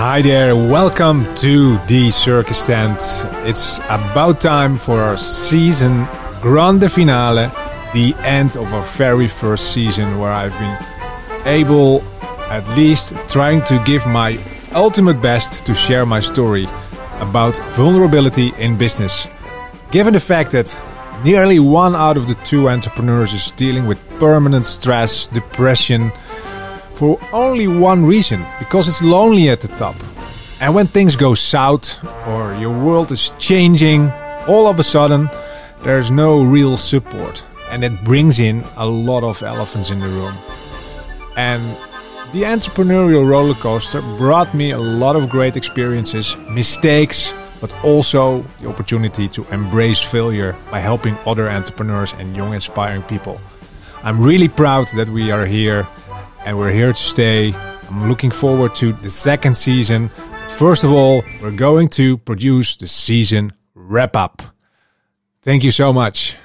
Hi there, welcome to the circus tent. It's about time for our season grande finale, the end of our very first season where I've been able, at least trying to give my ultimate best to share my story about vulnerability in business. Given the fact that nearly one out of the two entrepreneurs is dealing with permanent stress, depression, for only one reason because it's lonely at the top. And when things go south or your world is changing, all of a sudden there's no real support. And it brings in a lot of elephants in the room. And the entrepreneurial roller coaster brought me a lot of great experiences, mistakes, but also the opportunity to embrace failure by helping other entrepreneurs and young inspiring people. I'm really proud that we are here and we're here to stay. I'm looking forward to the second season. First of all, we're going to produce the season wrap up. Thank you so much.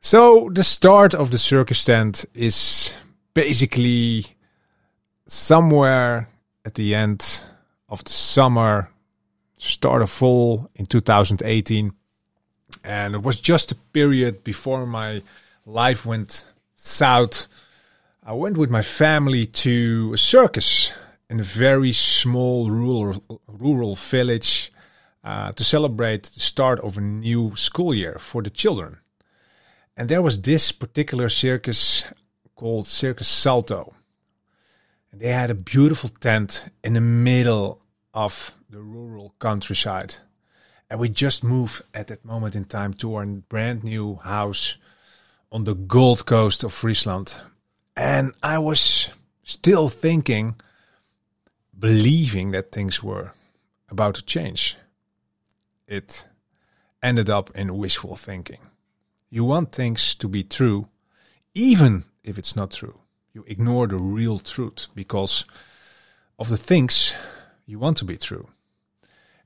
So, the start of the circus tent is basically somewhere at the end of the summer, start of fall in 2018. And it was just a period before my life went south. I went with my family to a circus in a very small rural rural village uh, to celebrate the start of a new school year for the children. And there was this particular circus called Circus Salto. And they had a beautiful tent in the middle of the rural countryside. And we just moved at that moment in time to our brand new house on the Gold Coast of Friesland. And I was still thinking, believing that things were about to change. It ended up in wishful thinking. You want things to be true, even if it's not true. You ignore the real truth because of the things you want to be true.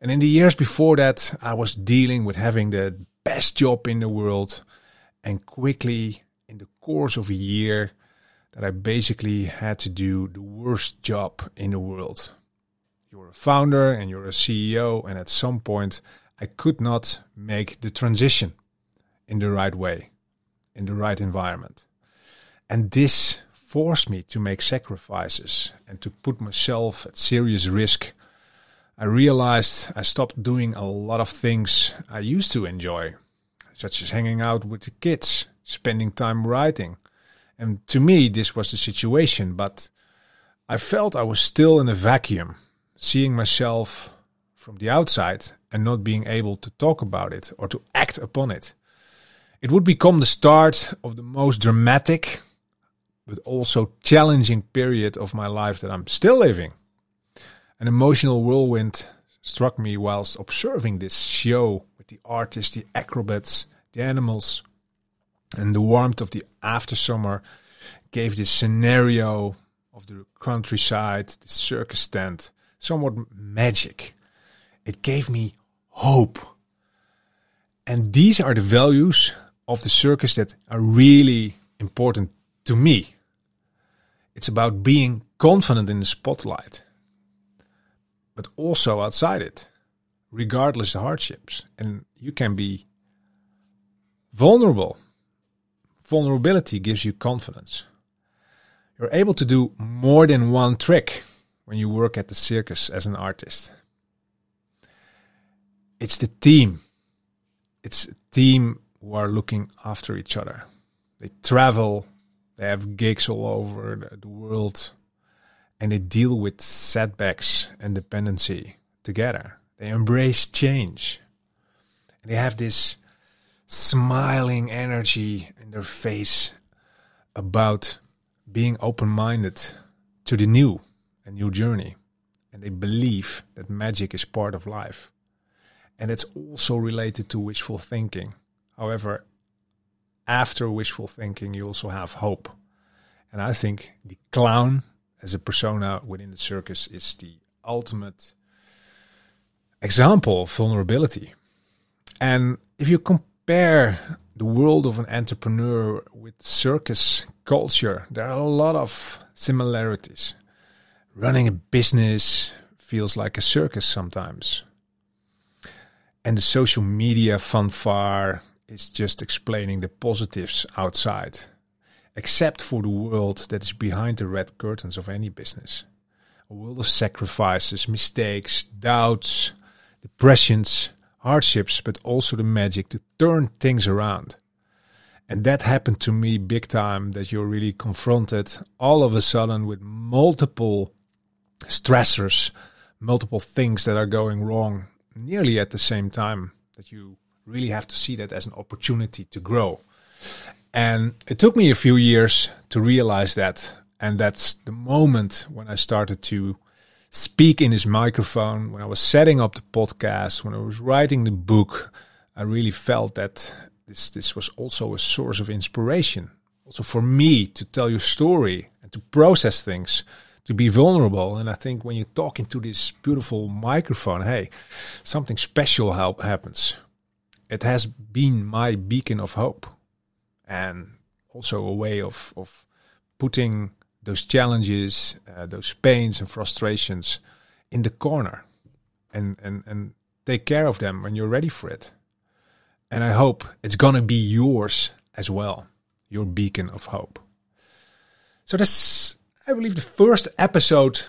And in the years before that, I was dealing with having the best job in the world. And quickly, in the course of a year, that I basically had to do the worst job in the world. You're a founder and you're a CEO, and at some point, I could not make the transition in the right way, in the right environment. And this forced me to make sacrifices and to put myself at serious risk. I realized I stopped doing a lot of things I used to enjoy, such as hanging out with the kids, spending time writing. And to me, this was the situation, but I felt I was still in a vacuum, seeing myself from the outside and not being able to talk about it or to act upon it. It would become the start of the most dramatic but also challenging period of my life that I'm still living. An emotional whirlwind struck me whilst observing this show the artists, the acrobats, the animals, and the warmth of the after summer gave this scenario of the countryside, the circus tent, somewhat magic. It gave me hope. And these are the values of the circus that are really important to me. It's about being confident in the spotlight, but also outside it, regardless of hardships. And you can be vulnerable. Vulnerability gives you confidence. You're able to do more than one trick when you work at the circus as an artist. It's the team. It's a team who are looking after each other. They travel, they have gigs all over the world, and they deal with setbacks and dependency together. They embrace change. And they have this smiling energy in their face about being open minded to the new, a new journey. And they believe that magic is part of life. And it's also related to wishful thinking. However, after wishful thinking, you also have hope. And I think the clown as a persona within the circus is the ultimate example vulnerability. And if you compare the world of an entrepreneur with circus culture, there are a lot of similarities. running a business feels like a circus sometimes. And the social media fanfare is just explaining the positives outside, except for the world that is behind the red curtains of any business. A world of sacrifices, mistakes, doubts, depressions, hardships, but also the magic to turn things around. And that happened to me big time that you're really confronted all of a sudden with multiple stressors, multiple things that are going wrong nearly at the same time that you really have to see that as an opportunity to grow. And it took me a few years to realize that. And that's the moment when I started to speak in this microphone, when I was setting up the podcast, when I was writing the book, I really felt that this, this was also a source of inspiration. Also for me to tell your story and to process things to be vulnerable. And I think when you talk into this beautiful microphone, hey, something special help happens. It has been my beacon of hope and also a way of, of putting those challenges, uh, those pains and frustrations in the corner and, and, and take care of them when you're ready for it. And I hope it's going to be yours as well, your beacon of hope. So that's I believe the first episode,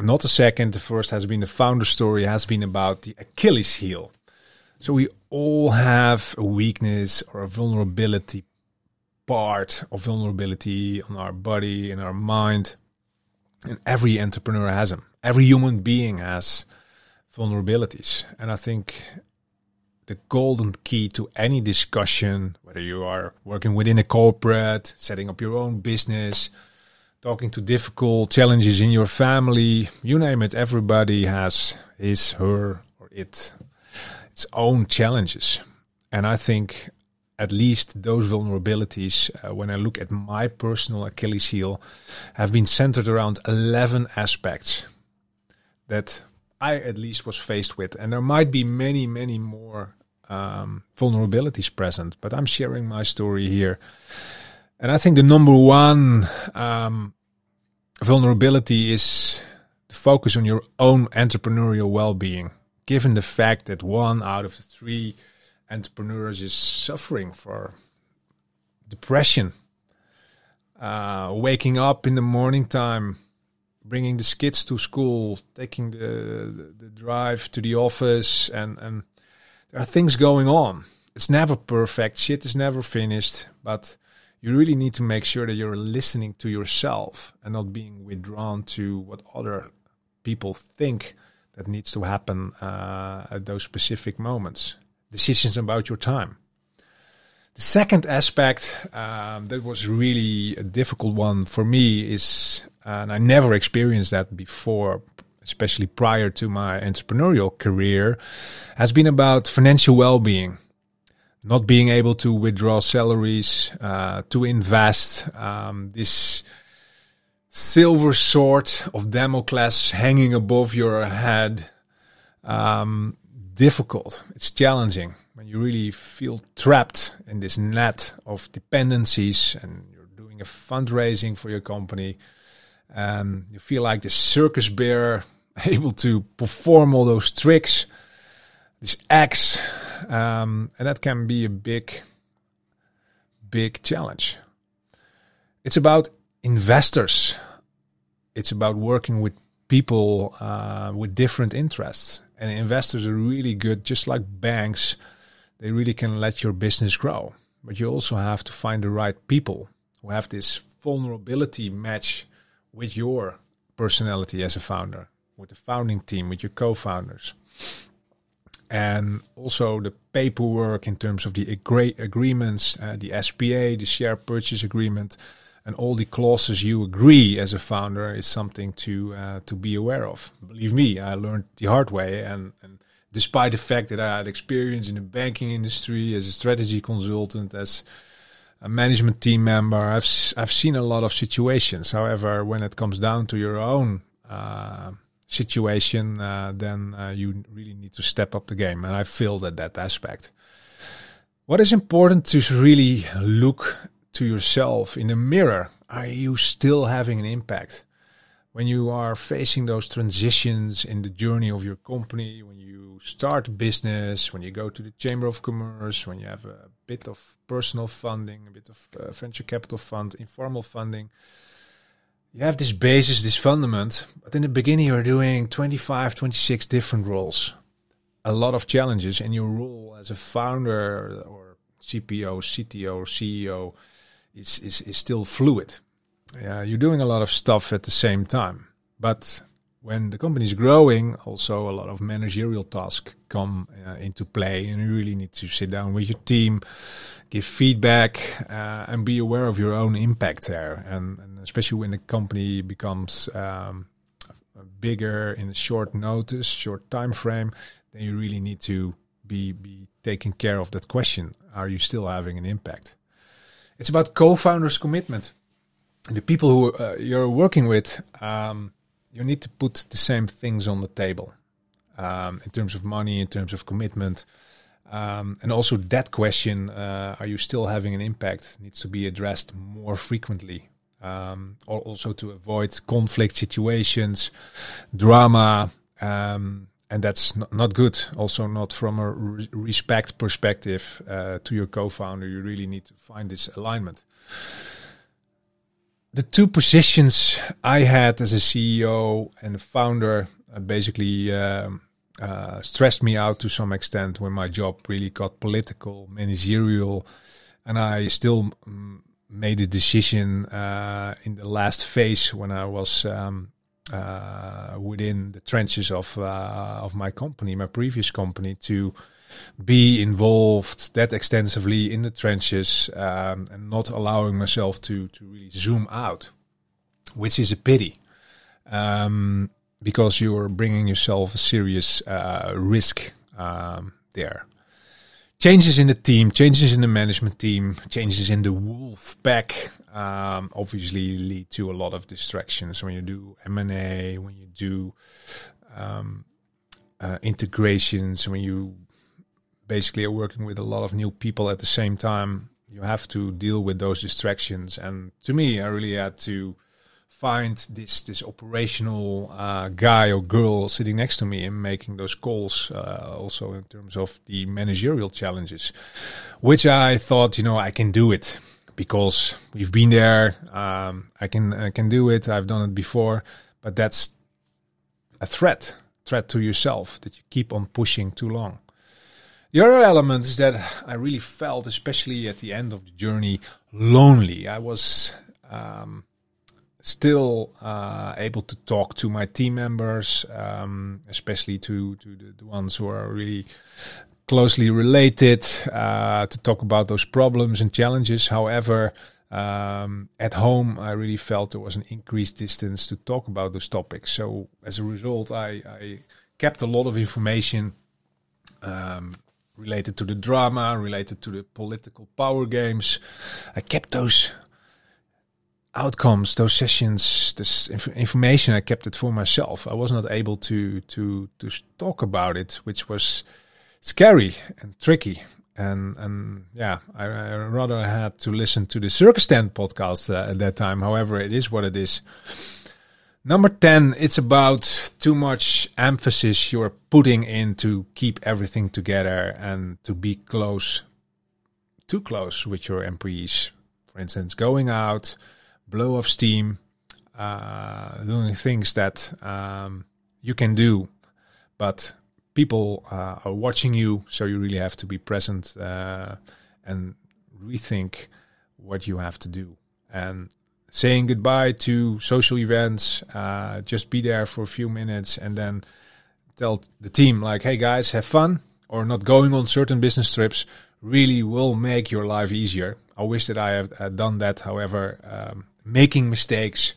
not the second, the first has been the founder story, has been about the Achilles heel. So we all have a weakness or a vulnerability part of vulnerability on our body, in our mind. And every entrepreneur has them. Every human being has vulnerabilities. And I think the golden key to any discussion, whether you are working within a corporate, setting up your own business, talking to difficult challenges in your family, you name it, everybody has his, her, or it, its own challenges. And I think at least those vulnerabilities, uh, when I look at my personal Achilles heel, have been centered around 11 aspects that I at least was faced with. And there might be many, many more um, vulnerabilities present, but I'm sharing my story here. And I think the number one um, vulnerability is focus on your own entrepreneurial well-being. Given the fact that one out of three entrepreneurs is suffering for depression, uh, waking up in the morning time, bringing the kids to school, taking the, the, the drive to the office, and, and there are things going on. It's never perfect. Shit is never finished, but you really need to make sure that you're listening to yourself and not being withdrawn to what other people think that needs to happen uh, at those specific moments. Decisions about your time. The second aspect um, that was really a difficult one for me is, and I never experienced that before, especially prior to my entrepreneurial career, has been about financial well-being not being able to withdraw salaries, uh, to invest, um, this silver sword of Damocles hanging above your head, um, difficult. It's challenging when you really feel trapped in this net of dependencies and you're doing a fundraising for your company. Um, you feel like the circus bear able to perform all those tricks, these acts um, and that can be a big, big challenge. It's about investors. It's about working with people uh, with different interests. And investors are really good, just like banks. They really can let your business grow. But you also have to find the right people who have this vulnerability match with your personality as a founder, with the founding team, with your co founders and also the paperwork in terms of the agree- agreements, uh, the SPA, the share purchase agreement, and all the clauses you agree as a founder is something to uh, to be aware of. Believe me, I learned the hard way, and, and despite the fact that I had experience in the banking industry as a strategy consultant, as a management team member, I've I've seen a lot of situations. However, when it comes down to your own uh, situation, uh, then uh, you really need to step up the game. And I failed at that aspect. What is important to really look to yourself in the mirror? Are you still having an impact? when you are facing those transitions in the journey of your company, when you start a business, when you go to the Chamber of Commerce, when you have a bit of personal funding, a bit of uh, venture capital fund, informal funding, you have this basis, this fundament, but in the beginning you're doing 25, 26 different roles, a lot of challenges, and your role as a founder or CPO, CTO, CEO is, is, is still fluid you're doing a lot of stuff at the same time. But when the company is growing, also a lot of managerial tasks come uh, into play, and you really need to sit down with your team, give feedback, uh, and be aware of your own impact there. And, and especially when the company becomes um, bigger in a short notice, short time frame, then you really need to be be taking care of that question: Are you still having an impact? It's about co-founders' commitment the people who uh, you're working with, um, you need to put the same things on the table um, in terms of money, in terms of commitment. Um, and also that question, uh, are you still having an impact, needs to be addressed more frequently. Um, or also to avoid conflict situations, drama, um, and that's not, good. Also, not from a respect perspective uh, to your co-founder. You really need to find this alignment the two positions I had as a CEO and a founder uh, basically um, uh, stressed me out to some extent when my job really got political, managerial, and I still made a decision uh, in the last phase when I was um, within the trenches of uh, of my company, my previous company, to be involved that extensively in the trenches um, and not allowing myself to to really zoom out, which is a pity, um, because you're bringing yourself a serious uh, risk um, there. Changes in the team, changes in the management team, changes in the wolf pack um, obviously lead to a lot of distractions when you do M and A, when you do um, uh, integrations, when you basically are working with a lot of new people at the same time. You have to deal with those distractions, and to me, I really had to find this this operational uh, guy or girl sitting next to me and making those calls. Uh, also in terms of the managerial challenges, which I thought, you know, I can do it because we've been there. Um, I can I can do it. I've done it before, but that's a threat threat to yourself that you keep on pushing too long. The other element is that I really felt, especially at the end of the journey, lonely. I was um, still uh, able to talk to my team members, um, especially to, to the, the, ones who are really closely related, uh, to talk about those problems and challenges. However, um, at home, I really felt there was an increased distance to talk about those topics. So as a result, I, I kept a lot of information um, related to the drama, related to the political power games. I kept those outcomes, those sessions, this inf information. I kept it for myself. I was not able to to to talk about it, which was scary and tricky. And and yeah, I, I rather had to listen to the Circus Tent podcast uh, at that time. However, it is what it is. Number 10, it's about too much emphasis you're putting in to keep everything together and to be close, too close with your employees. For instance, going out, blow off steam, uh, doing things that um, you can do, but people uh, are watching you, so you really have to be present uh, and rethink what you have to do. And saying goodbye to social events, uh, just be there for a few minutes and then tell the team, like, hey guys, have fun, or not going on certain business trips really will make your life easier. I wish that I had done that. However, um, making mistakes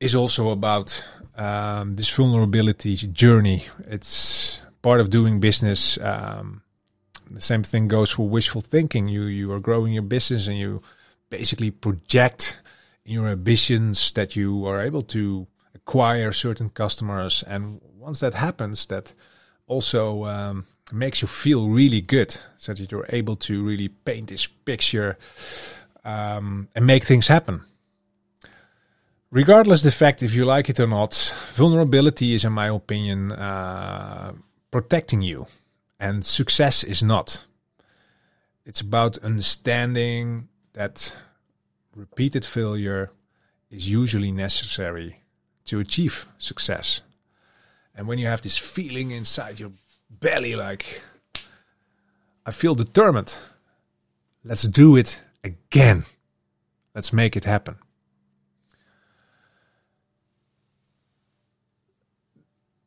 is also about um, this vulnerability journey. It's part of doing business. Um, the same thing goes for wishful thinking. You you are growing your business and you basically project your ambitions that you are able to acquire certain customers. And once that happens, that also um, makes you feel really good, so that you're able to really paint this picture um, and make things happen. Regardless the fact if you like it or not, vulnerability is, in my opinion, uh, protecting you, and success is not. It's about understanding that repeated failure is usually necessary to achieve success. And when you have this feeling inside your belly, like, I feel determined, let's do it again. Let's make it happen.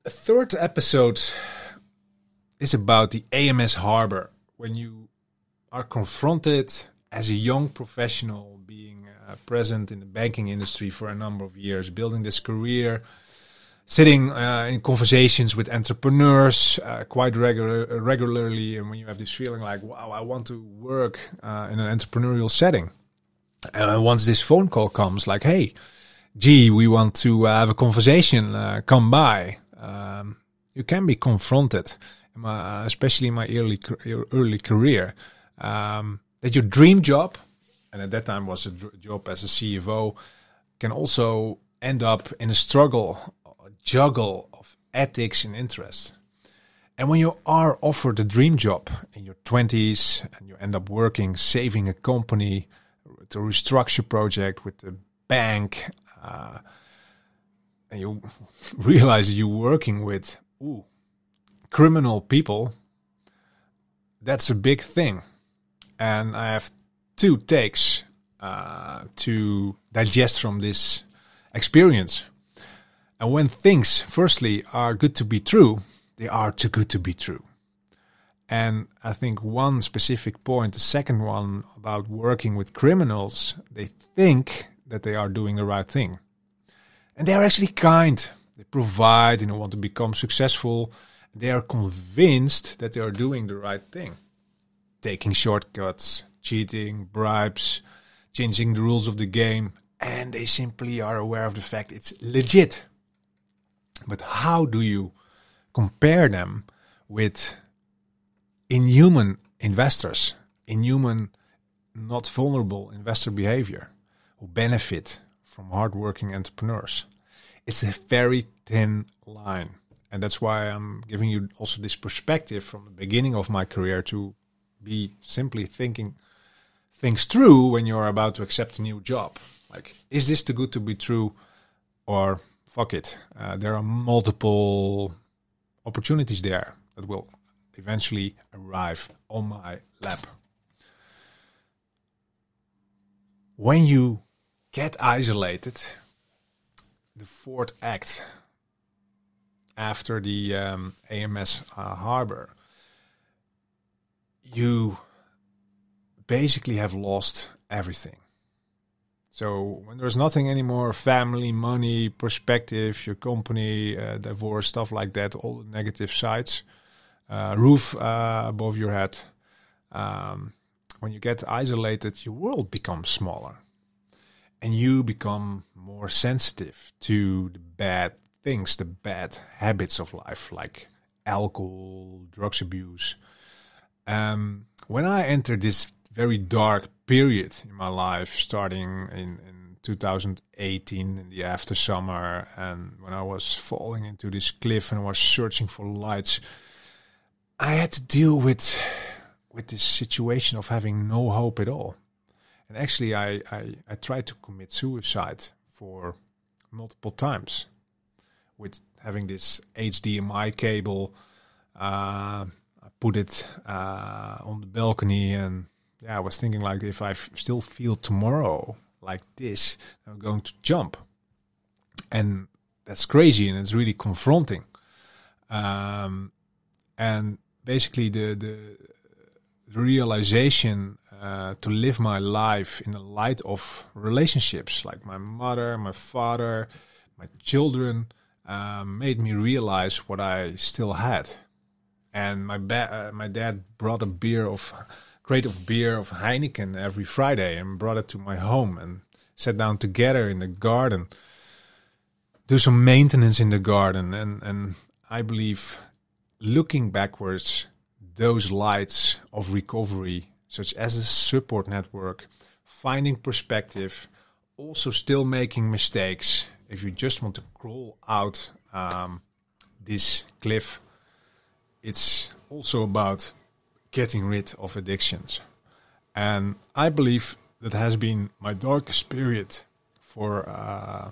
A third episode is about the AMS Harbor when you are confronted as a young professional being uh, present in the banking industry for a number of years, building this career, sitting uh, in conversations with entrepreneurs uh, quite regular, regularly, and when you have this feeling like, wow, I want to work uh, in an entrepreneurial setting. And once this phone call comes, like, hey, gee, we want to uh, have a conversation, uh, come by um, you can be confronted, my, especially in my early early career, um, that your dream job, and at that time was a job as a CFO, can also end up in a struggle, a juggle of ethics and interests. And when you are offered a dream job in your 20s and you end up working, saving a company, to restructure project with the bank, uh, and you realize you're working with ooh, criminal people, that's a big thing. And I have two takes uh, to digest from this experience. And when things, firstly, are good to be true, they are too good to be true. And I think one specific point, the second one about working with criminals, they think that they are doing the right thing. And they are actually kind. They provide and want to become successful. They are convinced that they are doing the right thing. Taking shortcuts, cheating, bribes, changing the rules of the game, and they simply are aware of the fact it's legit. But how do you compare them with inhuman investors, inhuman, not vulnerable investor behavior who benefit from hardworking entrepreneurs. It's a very thin line. And that's why I'm giving you also this perspective from the beginning of my career to be simply thinking things through when you're about to accept a new job. Like, is this too good to be true? Or fuck it. Uh, there are multiple opportunities there that will eventually arrive on my lap. When you get isolated. The fourth act after the um, AMS uh, harbor, you basically have lost everything. So when there's nothing anymore, family, money, perspective, your company, uh, divorce, stuff like that, all the negative sides, uh, roof uh, above your head. Um, when you get isolated, your world becomes smaller and you become more sensitive to the bad things, the bad habits of life, like alcohol, drugs abuse. Um, when I entered this very dark period in my life, starting in, in 2018 in the after summer, and when I was falling into this cliff and was searching for lights, I had to deal with with this situation of having no hope at all. And actually, I, I, I tried to commit suicide for multiple times with having this HDMI cable. Uh, I put it uh, on the balcony, and yeah, I was thinking like if I f- still feel tomorrow like this, I'm going to jump, and that's crazy, and it's really confronting. Um, and basically, the the, the realization uh, to live my life in the light of relationships, like my mother, my father, my children, um, made me realize what I still had. And my ba- uh, my dad brought a beer of crate of beer of Heineken every Friday and brought it to my home and sat down together in the garden, do some maintenance in the garden, and and I believe looking backwards, those lights of recovery such as a support network, finding perspective, also still making mistakes, if you just want to crawl out um, this cliff, it's also about getting rid of addictions. And I believe that has been my darkest period for uh,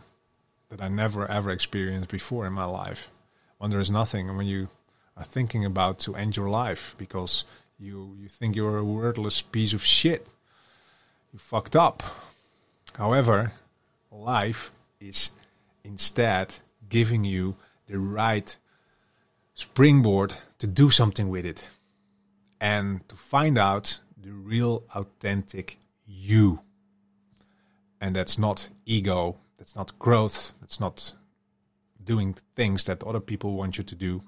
that I never ever experienced before in my life. When there is nothing, and when you are thinking about to end your life because you you think you're a worthless piece of shit, you fucked up. However, life is instead giving you the right springboard to do something with it and to find out the real authentic you. And that's not ego, that's not growth, that's not doing things that other people want you to do.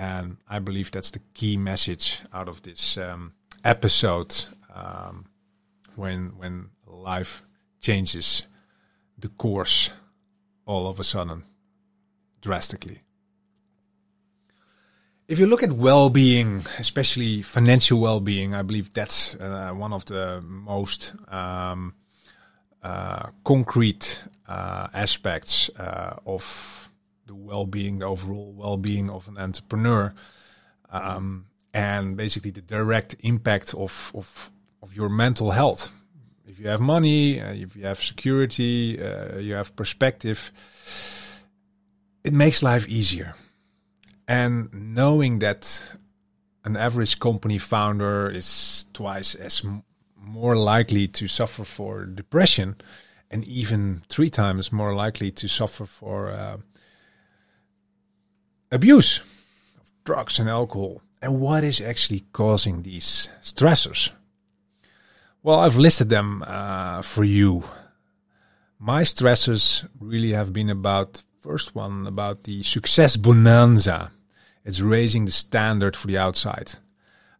And I believe that's the key message out of this um, episode um, when when life changes the course all of a sudden drastically. If you look at well-being, especially financial well-being, I believe that's uh, one of the most um, uh, concrete uh, aspects uh, of the well-being, the overall well-being of an entrepreneur, um, and basically the direct impact of, of of your mental health. If you have money, uh, if you have security, uh, you have perspective, it makes life easier and knowing that an average company founder is twice as m- more likely to suffer for depression and even three times more likely to suffer for uh, abuse of drugs and alcohol. And what is actually causing these stressors? Well, I've listed them uh, for you. My stressors really have been about first one about the success bonanza it's raising the standard for the outside.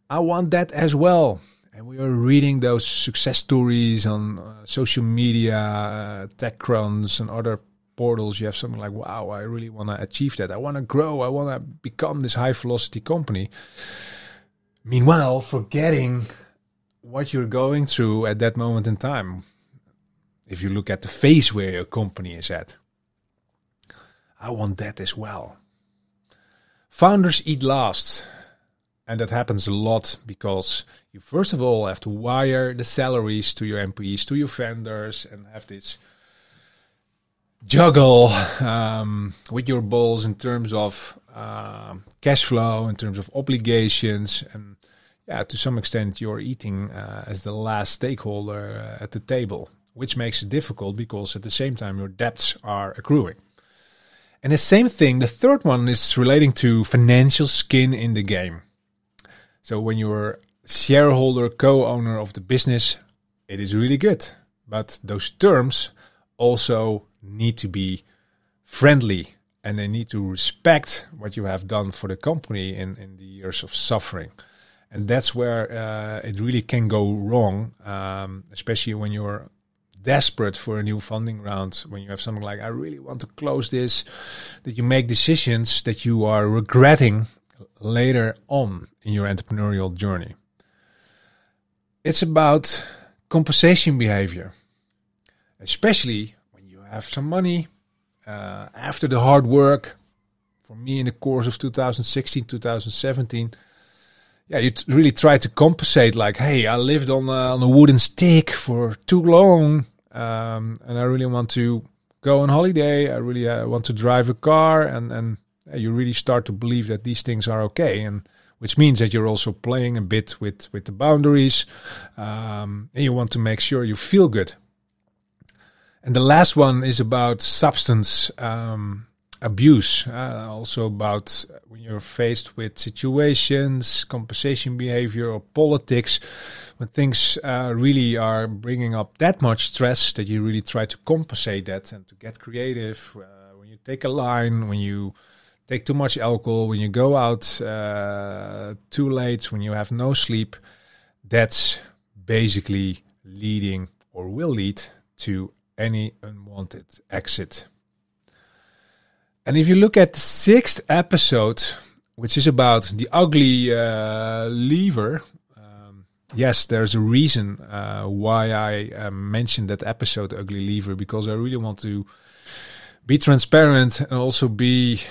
I want that as well. And we are reading those success stories on uh, social media, uh, TechCrunch, and other portals. You have something like, wow, I really want to achieve that. I want to grow. I want to become this high velocity company. Meanwhile, forgetting what you're going through at that moment in time. If you look at the phase where your company is at, I want that as well. Founders eat last. And that happens a lot because you first of all have to wire the salaries to your employees, to your vendors, and have this juggle um, with your balls in terms of uh, cash flow, in terms of obligations, and yeah, to some extent you're eating uh, as the last stakeholder uh, at the table, which makes it difficult because at the same time your debts are accruing. And the same thing, the third one is relating to financial skin in the game. So when you're shareholder, co-owner of the business, it is really good. But those terms also need to be friendly and they need to respect what you have done for the company in, in the years of suffering. And that's where uh, it really can go wrong, um, especially when you're desperate for a new funding round, when you have something like, I really want to close this, that you make decisions that you are regretting later on in your entrepreneurial journey. It's about compensation behavior, especially have some money uh, after the hard work. For me, in the course of 2016, 2017, yeah, you t- really try to compensate. Like, hey, I lived on a, on a wooden stick for too long, um, and I really want to go on holiday. I really uh, want to drive a car, and and you really start to believe that these things are okay, and which means that you're also playing a bit with with the boundaries, um, and you want to make sure you feel good. And the last one is about substance. Um, abuse, uh, also about when you're faced with situations, compensation behavior, or politics, when things uh, really are bringing up that much stress that you really try to compensate that and to get creative. Uh, when you take a line, when you take too much alcohol, when you go out uh, too late, when you have no sleep, that's basically leading or will lead to any unwanted exit. And if you look at the sixth episode, which is about the ugly uh, leaver, um, yes, there's a reason uh, why I uh, mentioned that episode, Ugly Leaver, because I really want to be transparent and also be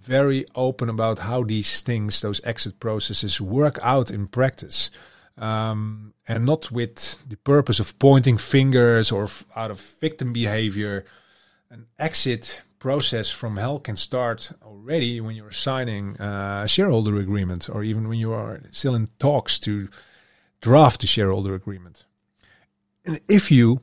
very open about how these things, those exit processes, work out in practice. Um, and not with the purpose of pointing fingers or f- out of victim behavior. An exit process from hell can start already when you're signing a shareholder agreement or even when you are still in talks to draft the shareholder agreement. And if you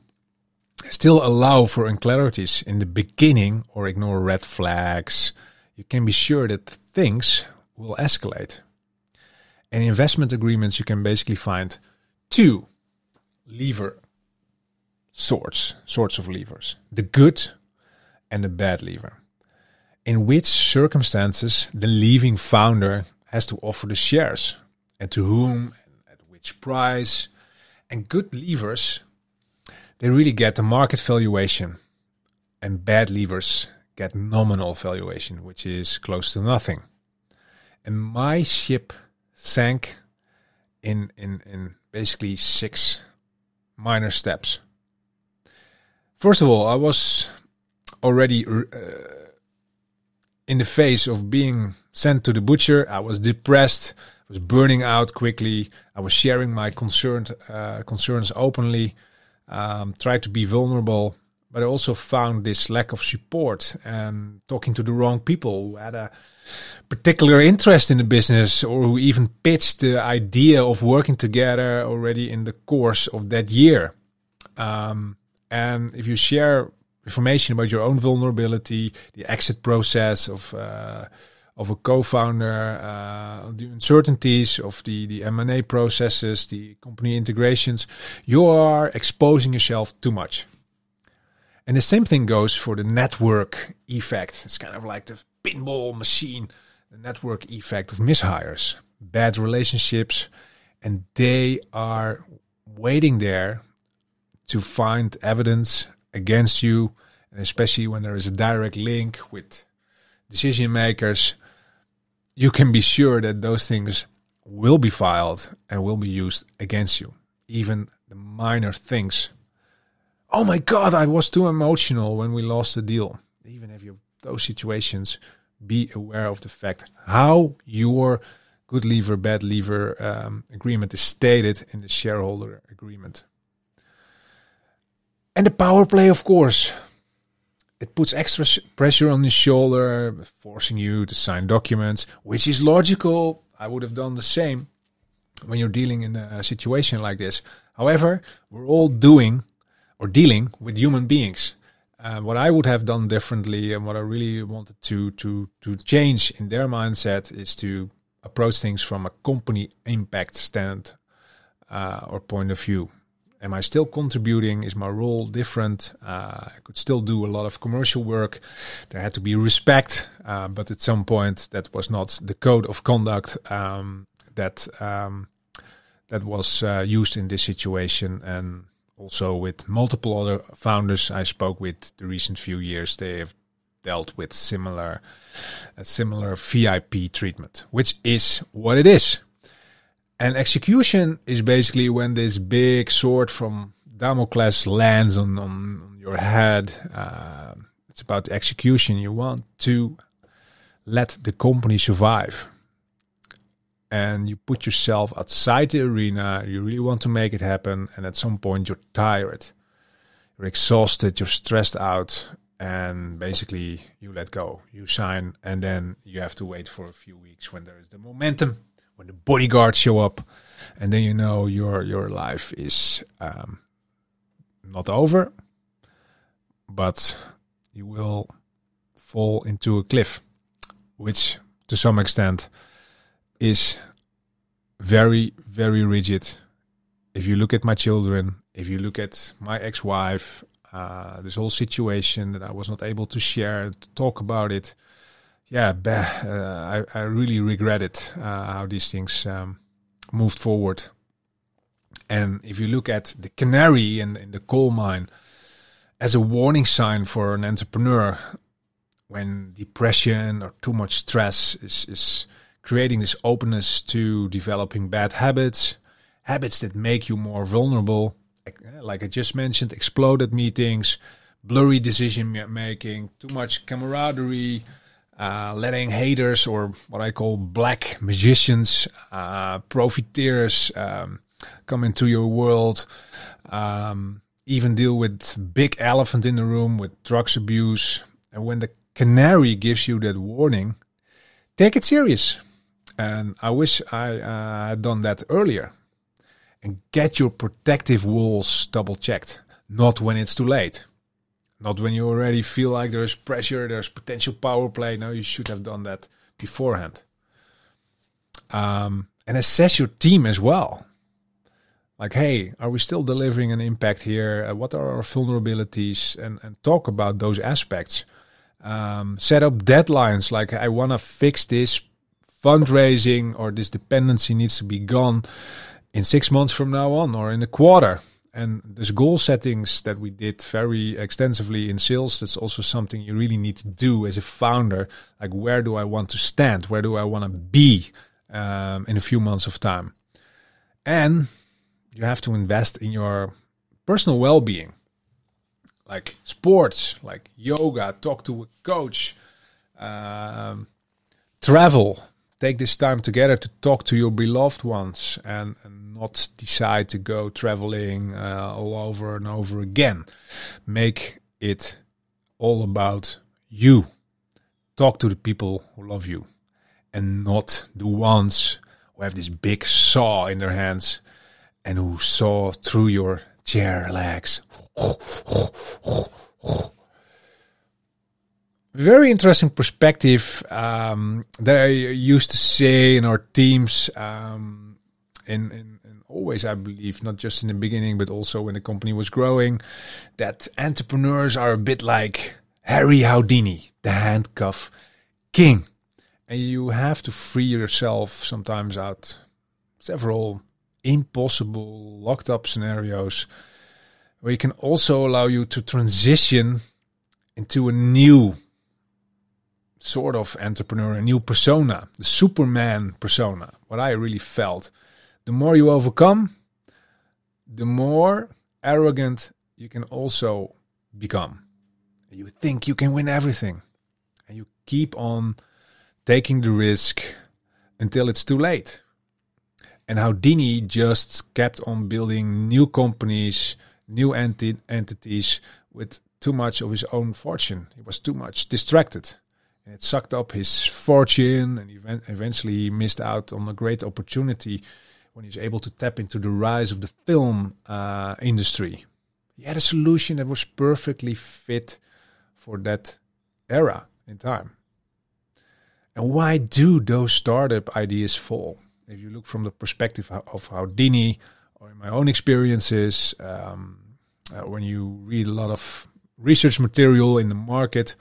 still allow for unclarities in the beginning or ignore red flags, you can be sure that things will escalate. In investment agreements, you can basically find two leaver sorts, sorts of leavers. The good and the bad leaver. In which circumstances the leaving founder has to offer the shares and to whom and at which price. And good leavers, they really get the market valuation. And bad leavers get nominal valuation, which is close to nothing. And my ship sank in in in basically six minor steps. First of all, I was already uh, in the face of being sent to the butcher. I was depressed. I was burning out quickly. I was sharing my concerned uh, concerns openly. Um, tried to be vulnerable, but I also found this lack of support and talking to the wrong people who had a particular interest in the business or who even pitched the idea of working together already in the course of that year. Um, and if you share information about your own vulnerability, the exit process of uh, of a co-founder, uh, the uncertainties of the the M&A processes, the company integrations, you are exposing yourself too much. And the same thing goes for the network effect. It's kind of like the pinball machine, the network effect of mishires, bad relationships, and they are waiting there to find evidence against you, and especially when there is a direct link with decision makers, you can be sure that those things will be filed and will be used against you. Even the minor things. Oh my God, I was too emotional when we lost the deal. Even if you those situations, be aware of the fact how your good leaver, bad leaver um, agreement is stated in the shareholder agreement. And the power play, of course. It puts extra pressure on the shoulder, forcing you to sign documents, which is logical. I would have done the same when you're dealing in a situation like this. However, we're all doing or dealing with human beings. Uh, what I would have done differently and what I really wanted to to to change in their mindset is to approach things from a company impact stand uh, or point of view am I still contributing? Is my role different? Uh, I could still do a lot of commercial work. There had to be respect, uh, but at some point that was not the code of conduct um, that um, that was uh, used in this situation. And also with multiple other founders I spoke with the recent few years, they have dealt with similar a similar VIP treatment, which is what it is. And execution is basically when this big sword from Damocles lands on, on your head. Uh, it's about the execution. You want to let the company survive. And you put yourself outside the arena. You really want to make it happen. And at some point, you're tired. You're exhausted. You're stressed out. And basically, you let go. You sign. And then you have to wait for a few weeks when there is the momentum when the bodyguards show up, and then you know your your life is um, not over, but you will fall into a cliff, which to some extent is very very rigid. If you look at my children, if you look at my ex-wife, uh, this whole situation that I was not able to share to talk about it yeah, uh, I, I really regret it uh, how these things um, moved forward. And if you look at the canary in, in the coal mine as a warning sign for an entrepreneur when depression or too much stress is, is creating this openness to developing bad habits, habits that make you more vulnerable, like I just mentioned, exploded meetings, blurry decision making, too much camaraderie, uh, letting haters or what I call black magicians, uh, profiteers um, come into your world. Um, even deal with big elephant in the room with drugs abuse. And when the canary gives you that warning, take it serious. And I wish I uh, had done that earlier. And get your protective walls double checked, not when it's too late. Not when you already feel like there's pressure, there's potential power play. No, you should have done that beforehand. Um, and assess your team as well. Like, hey, are we still delivering an impact here? Uh, what are our vulnerabilities? And, and talk about those aspects. Um, set up deadlines like, I want to fix this fundraising or this dependency needs to be gone in six months from now on or in a quarter and there's goal settings that we did very extensively in sales. That's also something you really need to do as a founder. Like, where do I want to stand? Where do I want to be um, in a few months of time? And you have to invest in your personal well-being, like sports, like yoga. Talk to a coach. Um, travel. Take this time together to talk to your beloved ones and, and not decide to go traveling uh, all over and over again. Make it all about you. Talk to the people who love you and not the ones who have this big saw in their hands and who saw through your chair legs. Very interesting perspective um, that I used to say in our teams um, in, in always, I believe, not just in the beginning, but also when the company was growing, that entrepreneurs are a bit like Harry Houdini, the handcuff king. And you have to free yourself sometimes out several impossible locked up scenarios where you can also allow you to transition into a new sort of entrepreneur, a new persona, the Superman persona, what I really felt the more you overcome, the more arrogant you can also become. You think you can win everything, and you keep on taking the risk until it's too late. And Houdini just kept on building new companies, new enti- entities with too much of his own fortune. He was too much distracted. And it sucked up his fortune, and eventually he missed out on a great opportunity when he's able to tap into the rise of the film uh, industry. He had a solution that was perfectly fit for that era in time. And why do those startup ideas fall? If you look from the perspective of Houdini, or in my own experiences, um, uh, when you read a lot of research material in the market,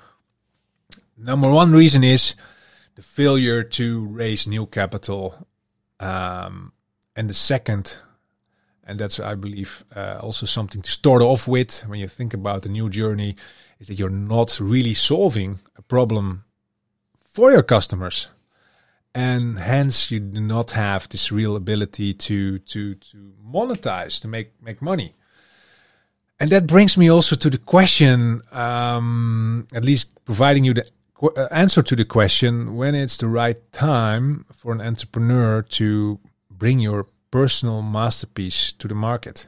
number one reason is the failure to raise new capital um, and the second, and that's, I believe, uh, also something to start off with when you think about a new journey, is that you're not really solving a problem for your customers. And hence, you do not have this real ability to to to monetize, to make make money. And that brings me also to the question, um, at least providing you the uh, answer to the question when it's the right time for an entrepreneur to bring your personal masterpiece to the market.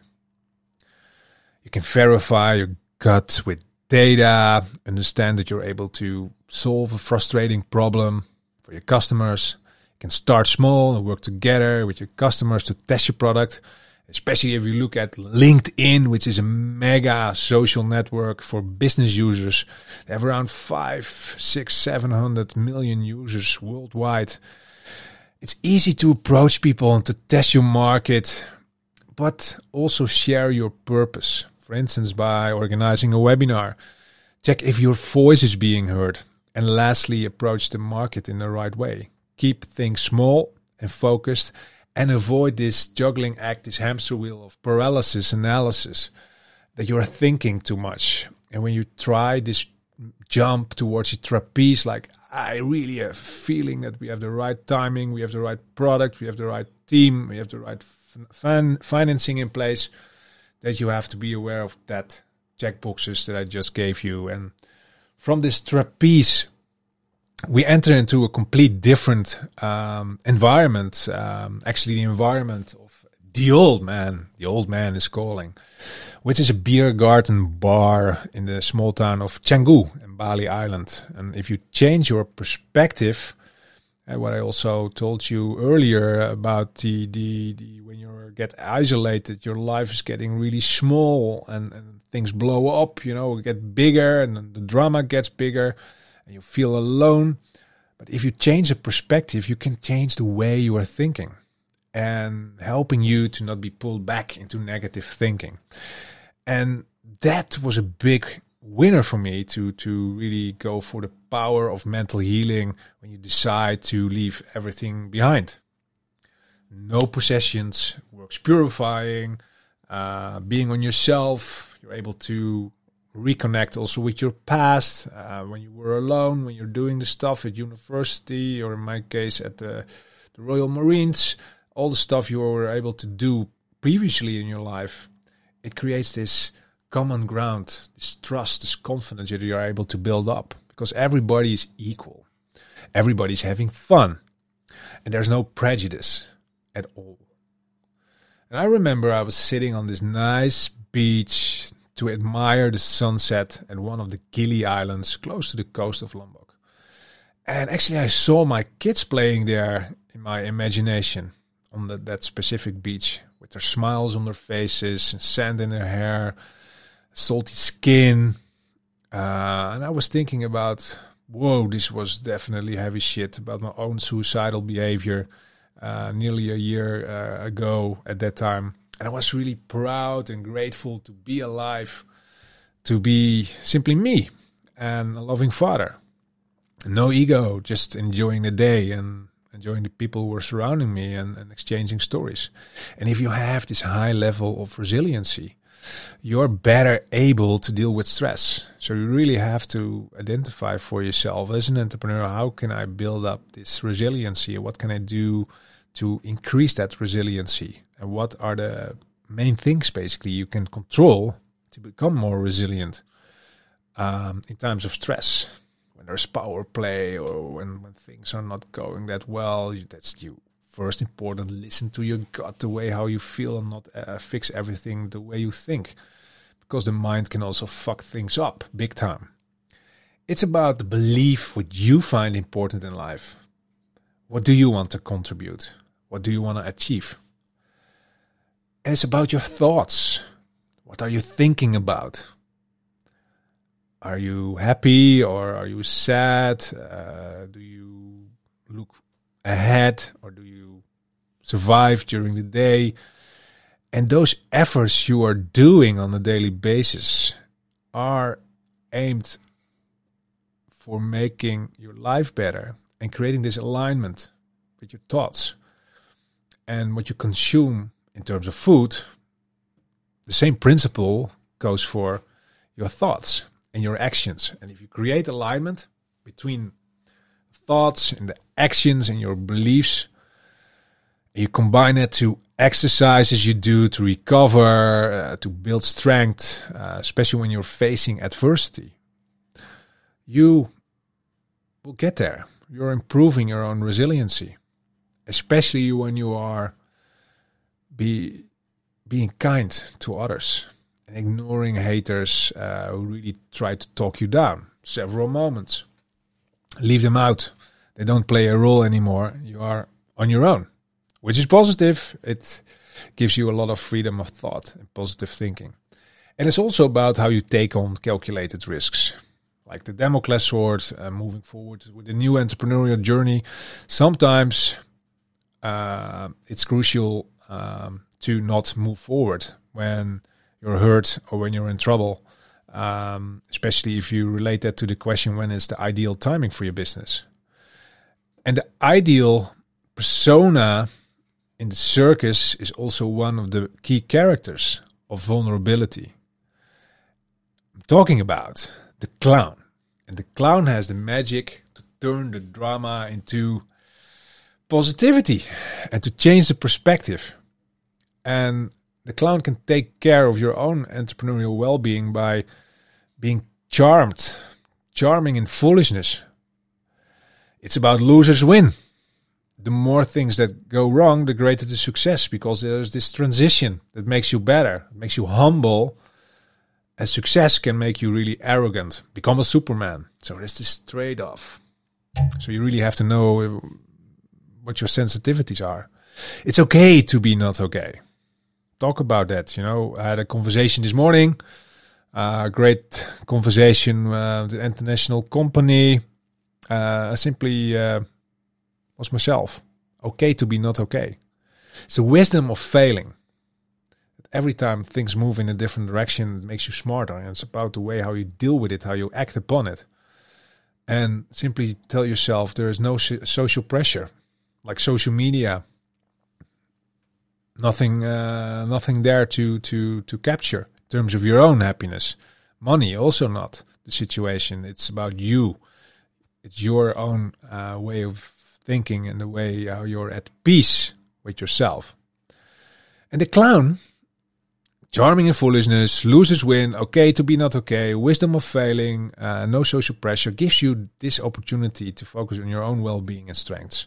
You can verify your gut with data, understand that you're able to solve a frustrating problem for your customers. You can start small and work together with your customers to test your product. Especially if you look at LinkedIn, which is a mega social network for business users. They have around five, six, seven hundred million users worldwide it's easy to approach people and to test your market, but also share your purpose. For instance, by organizing a webinar, check if your voice is being heard. And lastly, approach the market in the right way. Keep things small and focused and avoid this juggling act, this hamster wheel of paralysis analysis that you are thinking too much. And when you try this jump towards a trapeze, like I really have feeling that we have the right timing, we have the right product, we have the right team, we have the right fin- financing in place, that you have to be aware of that checkboxes that I just gave you. And from this trapeze, we enter into a complete different um, environment. Um, actually, the environment of the old man. The old man is calling, which is a beer garden bar in the small town of Canggu in Bali Island. And if you change your perspective, uh, what I also told you earlier about the, the, the when you get isolated, your life is getting really small and, and things blow up, you know, get bigger and the drama gets bigger and you feel alone. But if you change the perspective, you can change the way you are thinking and helping you to not be pulled back into negative thinking. And that was a big winner for me to to really go for the power of mental healing when you decide to leave everything behind. No possessions works purifying, uh, being on yourself. You're able to reconnect also with your past uh, when you were alone, when you're doing the stuff at university, or in my case at the, the Royal Marines, all the stuff you were able to do previously in your life. It creates this common ground, this trust, this confidence that you're able to build up because everybody is equal. Everybody's having fun. And there's no prejudice at all. And I remember I was sitting on this nice beach to admire the sunset at one of the Gili Islands close to the coast of Lombok. And actually, I saw my kids playing there in my imagination on the, that specific beach with their smiles on their faces and sand in their hair, salty skin. Uh, and I was thinking about, whoa, this was definitely heavy shit about my own suicidal behavior uh, nearly a year uh, ago at that time. And I was really proud and grateful to be alive, to be simply me and a loving father. No ego, just enjoying the day and enjoying the people who were surrounding me and, and exchanging stories. And if you have this high level of resiliency, you're better able to deal with stress. So you really have to identify for yourself as an entrepreneur how can I build up this resiliency? What can I do to increase that resiliency? And what are the main things basically you can control to become more resilient um, in times of stress? When there's power play or when, when things are not going that well, that's you. First important listen to your gut the way how you feel and not uh, fix everything the way you think. Because the mind can also fuck things up big time. It's about the belief what you find important in life. What do you want to contribute what do you want to achieve? And it's about your thoughts. What are you thinking about? Are you happy or are you sad? Uh, do you look ahead or do you survive during the day? And those efforts you are doing on a daily basis are aimed for making your life better and creating this alignment with your thoughts and what you consume in terms of food. The same principle goes for your thoughts and your actions. And if you create alignment between thoughts and the actions and your beliefs. You combine it to exercises you do to recover, uh, to build strength, uh, especially when you're facing adversity. You will get there. You're improving your own resiliency, especially when you are be being kind to others and ignoring haters uh, who really try to talk you down. Several moments. Leave them out they don't play a role anymore. You are on your own, which is positive. It gives you a lot of freedom of thought and positive thinking. And it's also about how you take on calculated risks, like the Damocles sword, uh, moving forward with a new entrepreneurial journey. Sometimes uh, it's crucial um, to not move forward when you're hurt or when you're in trouble, um, especially if you relate that to the question when is the ideal timing for your business. And the ideal persona in the circus is also one of the key characters of vulnerability. I'm talking about the clown. And the clown has the magic to turn the drama into positivity and to change the perspective. And the clown can take care of your own entrepreneurial well being by being charmed, charming in foolishness. It's about losers win. The more things that go wrong, the greater the success because there's this transition that makes you better, makes you humble. And success can make you really arrogant, become a Superman. So there's this trade off. So you really have to know what your sensitivities are. It's okay to be not okay talk about that. You know, I had a conversation this morning, a uh, great conversation uh, with an international company. Uh, I simply uh, was myself. Okay to be not okay. It's the wisdom of failing. Every time things move in a different direction, it makes you smarter. And it's about the way how you deal with it, how you act upon it. And simply tell yourself there is no social pressure, like social media nothing uh, nothing there to to to capture in terms of your own happiness. Money also not the situation. It's about you. It's your own uh, way of thinking and the way how you're at peace with yourself. And the clown charming in foolishness losers win okay to be not okay wisdom of failing uh, no social pressure gives you this opportunity to focus on your own well-being and strengths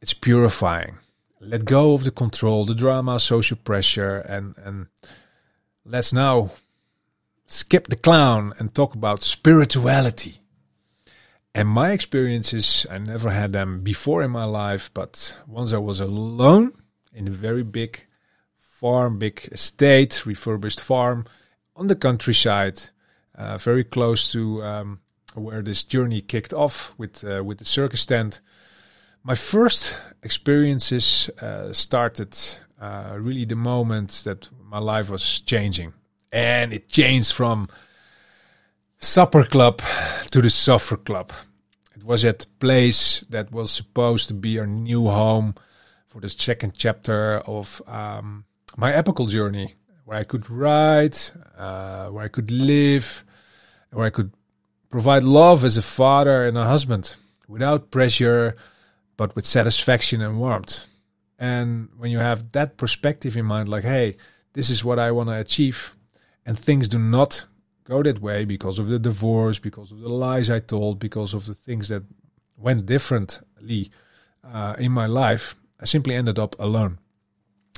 it's purifying let go of the control, the drama, social pressure, and and let's now skip the clown and talk about spirituality. And my experiences, I never had them before in my life, but once I was alone in a very big farm, big estate, refurbished farm on the countryside, uh, very close to um, where this journey kicked off with uh, with the circus tent. My first experiences uh, started uh, really the moment that my life was changing. And it changed from supper club to the suffer club. It was at the place that was supposed to be our new home for the second chapter of um, my epical journey, where I could write, uh, where I could live, where I could provide love as a father and a husband without pressure, but with satisfaction and warmth. And when you have that perspective in mind, like, hey, this is what I want to achieve, and things do not go that way because of the divorce, because of the lies I told, because of the things that went differently uh, in my life, I simply ended up alone.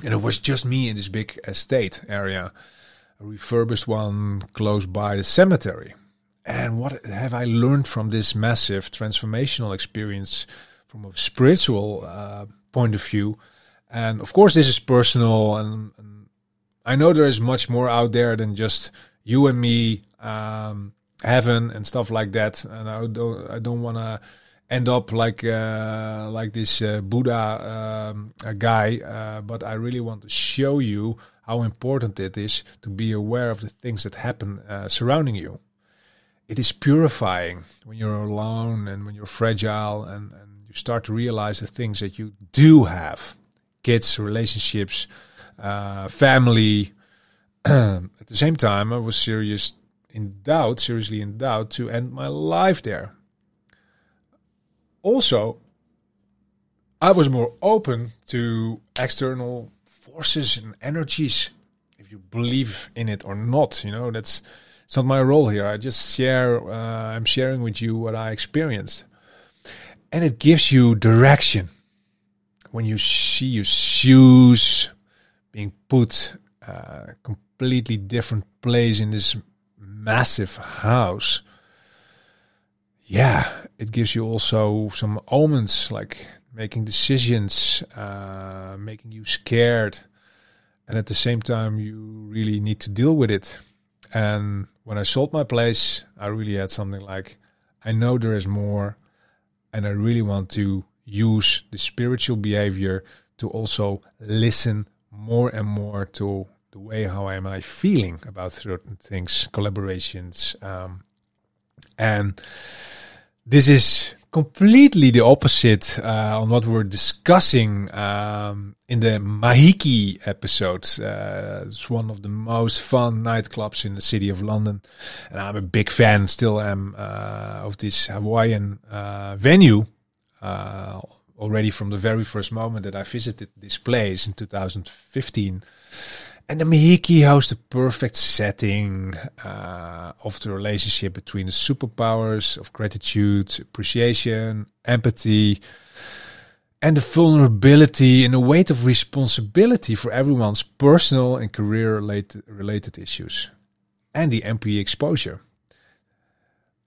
And it was just me in this big estate area, a refurbished one close by the cemetery. And what have I learned from this massive transformational experience? From a spiritual uh, point of view. And of course, this is personal, and, and, I know there is much more out there than just you and me, um, heaven and stuff like that. And I don't, I don't want to end up like uh, like this uh, Buddha um, guy, uh, but I really want to show you how important it is to be aware of the things that happen uh, surrounding you. It is purifying when you're alone and when you're fragile and, and you start to realize the things that you do have kids, relationships, uh, family. At the same time, I was serious in doubt, seriously in doubt to end my life there. Also, I was more open to external forces and energies, if you believe in it or not. You know, that's it's not my role here. I just share. Uh, I'm sharing with you what I experienced and it gives you direction. When you see your shoes being put uh, completely different place in this massive house yeah it gives you also some omens like making decisions uh, making you scared. And at the same time you really need to deal with it. And when i sold my place i really had something like i know there is more and I really want to use the spiritual behavior to also listen more and more to the way how am I feeling about certain things, collaborations, um, and this is completely the opposite uh, on what we're discussing um, in the Mahiki episode. Uh, it's one of the most fun nightclubs in the city of London, and I'm a big fan. Still am uh, of this Hawaiian uh, venue. Uh, already from the very first moment that I visited this place in 2015. And the Mahiki hosts the perfect setting uh, of the relationship between the superpowers of gratitude, appreciation, empathy, and the vulnerability and the weight of responsibility for everyone's personal and career related, issues, and the employee exposure.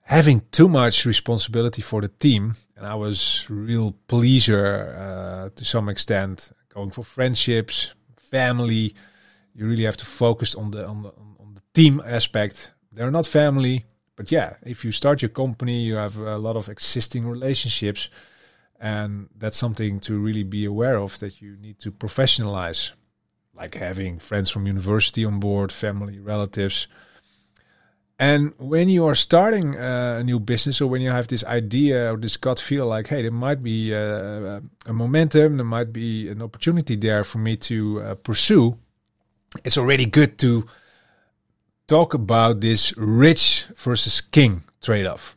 Having too much responsibility for the team, and I was real pleaser uh, to some extent, going for friendships, family you really have to focus on the on the on the team aspect. They're not family, but yeah, if you start your company, you have a lot of existing relationships, and that's something to really be aware of that you need to professionalize, like having friends from university on board, family, relatives. And when you are starting uh, a new business, or when you have this idea or this gut feel, like, hey, there might be uh, a momentum, there might be an opportunity there for me to uh, pursue it's already good to talk about this rich versus king trade off.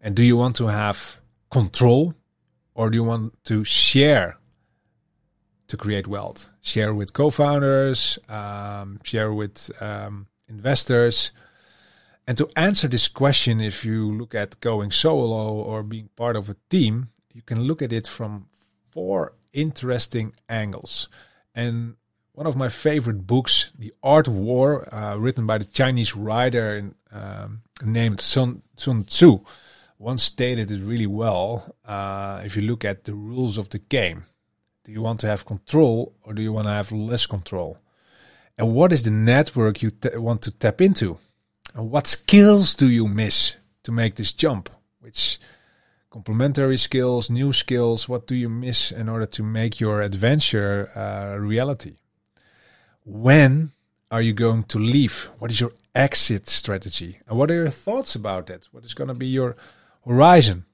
And do you want to have control or do you want to share to create wealth? Share with co founders, um, share with um, investors. And to answer this question, if you look at going solo or being part of a team, you can look at it from four interesting angles. And one of my favorite books, The Art of War, uh, written by the Chinese writer um, named Sun, Sun Tzu, once stated it really well. Uh, if you look at the rules of the game, do you want to have control or do you want to have less control? And what is the network you want to tap into? And what skills do you miss to make this jump? Which complementary skills, new skills, what do you miss in order to make your adventure uh, reality? When are you going to leave? What is your exit strategy? And what are your thoughts about that? What is going to be your horizon?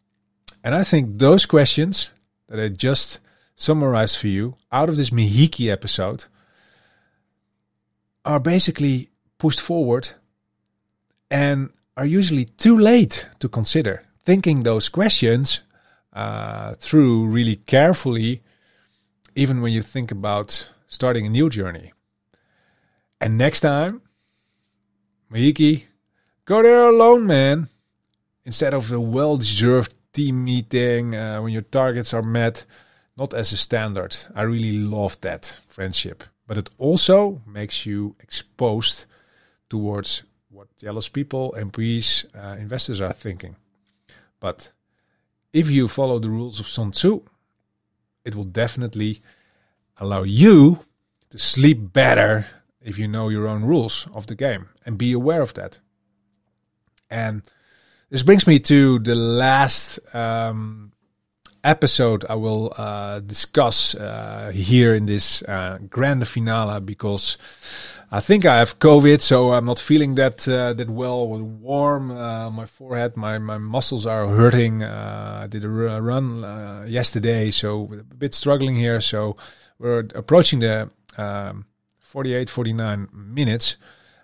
And I think those questions that I just summarized for you out of this Mahiki episode are basically pushed forward and are usually too late to consider. Thinking those questions uh, through really carefully, even when you think about starting a new journey. And next time, Mahiki, go there alone, man. Instead of a well deserved team meeting uh, when your targets are met, not as a standard. I really love that friendship. But it also makes you exposed towards what jealous people, employees, uh, investors are thinking. But if you follow the rules of Sun Tzu, it will definitely allow you to sleep better if you know your own rules of the game and be aware of that. And this brings me to the last um, episode I will uh, discuss uh, here in this uh, grand finale because I think I have COVID, so I'm not feeling that uh, that well. Warm, uh, my forehead, my my muscles are hurting. Uh, I did a run yesterday, so a bit struggling here. So we're approaching the um, 48, 49 minutes.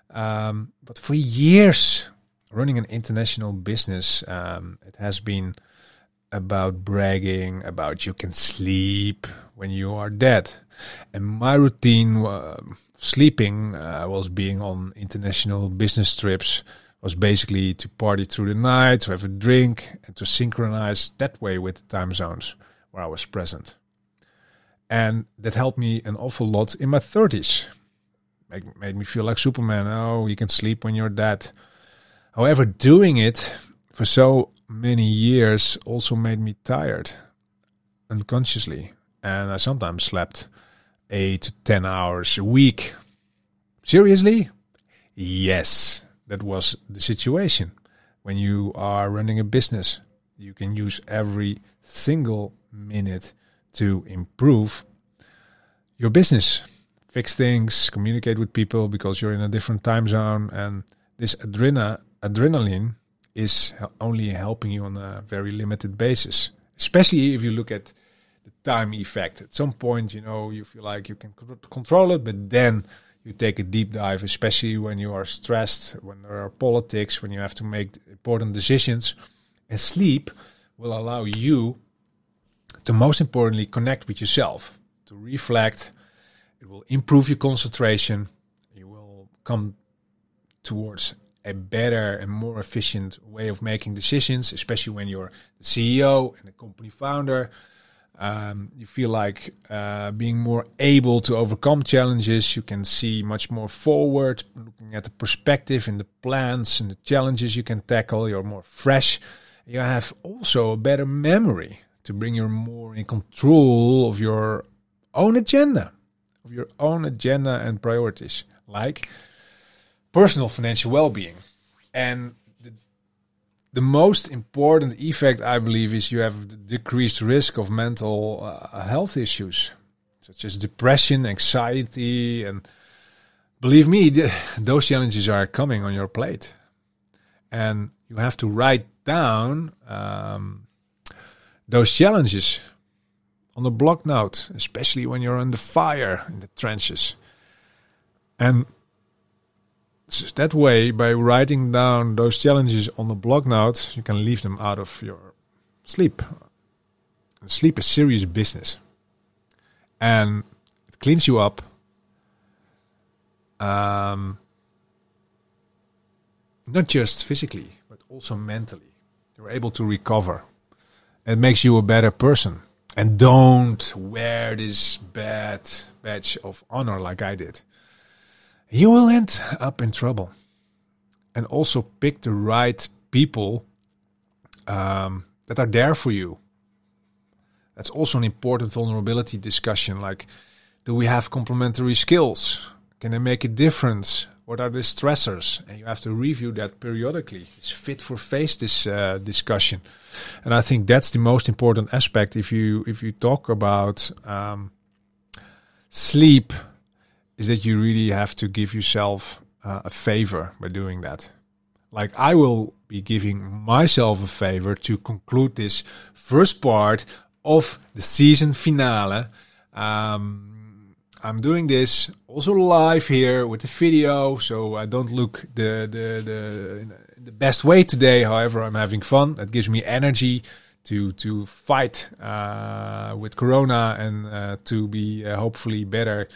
Um, but for years, running an international business, um, it has been about bragging, about you can sleep when you are dead. And my routine, uh, sleeping, uh, was being on international business trips, was basically to party through the night, to have a drink, and to synchronize that way with the time zones where I was present. And that helped me an awful lot in my 30s. Make, made me feel like Superman. Oh, you can sleep when you're dead. However, doing it for so many years also made me tired unconsciously. And I sometimes slept eight to 10 hours a week. Seriously? Yes, that was the situation. When you are running a business, you can use every single minute to improve your business, fix things, communicate with people because you're in a different time zone. And this adrena, adrenaline is only helping you on a very limited basis. Especially if you look at the time effect. At some point, you know, you feel like you can control it, but then you take a deep dive, especially when you are stressed, when there are politics, when you have to make important decisions. And sleep will allow you to most importantly connect with yourself, to reflect. It will improve your concentration. You will come towards a better and more efficient way of making decisions, especially when you're the CEO and the company founder. Um, you feel like uh, being more able to overcome challenges. You can see much more forward, looking at the perspective and the plans and the challenges you can tackle. You're more fresh. You have also a better memory to bring you more in control of your own agenda, of your own agenda and priorities, like personal financial well-being. And the, the most important effect, I believe, is you have decreased risk of mental uh, health issues, such as depression, anxiety, and believe me, those challenges are coming on your plate, and you have to write down um, those challenges on a block note, especially when you're under fire in the trenches. And that way, by writing down those challenges on the block note, you can leave them out of your sleep. sleep is serious business, and it cleans you up. Um, not just physically, but also mentally. You're able to recover. It makes you a better person. And don't wear this bad badge of honor like I did you will end up in trouble. And also pick the right people um, that are there for you. That's also an important vulnerability discussion. Like, do we have complementary skills? Can they make a difference? What are the stressors? And you have to review that periodically. It's fit for face this uh, discussion, and I think that's the most important aspect. If you if you talk about um, sleep is that you really have to give yourself uh, a favor by doing that. Like I will be giving myself a favor to conclude this first part of the season finale. Um, I'm doing this also live here with the video, so I don't look the the the the best way today. However, I'm having fun. That gives me energy to to fight uh, with Corona and uh, to be uh, hopefully better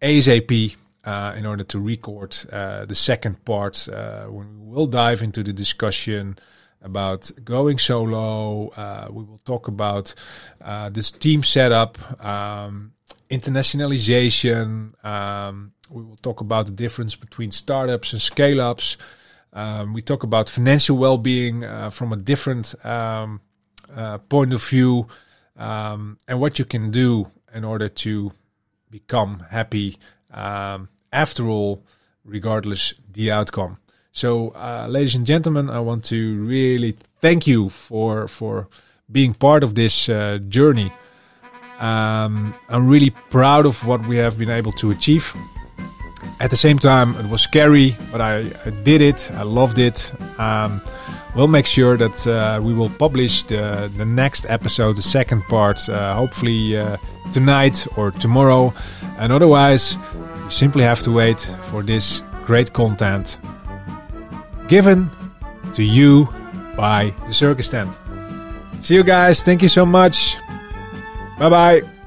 ASAP uh, in order to record uh, the second part uh, when we will dive into the discussion about going solo. We will talk about this team setup, um, internationalization. Um, we will talk about the difference between startups and scale ups. Um, we talk about financial well being uh, from a different um, point of view um, and what you can do in order to become happy um, after all, regardless the outcome. So, uh, ladies and gentlemen, I want to really thank you for for being part of this uh, journey. Um, I'm really proud of what we have been able to achieve. At the same time, it was scary, but I, I did it. I loved it. Um, we'll make sure that uh, we will publish the, the next episode, the second part, uh, hopefully uh, tonight or tomorrow. And otherwise, you simply have to wait for this great content given to you by the circus tent. See you guys. Thank you so much. 拜拜。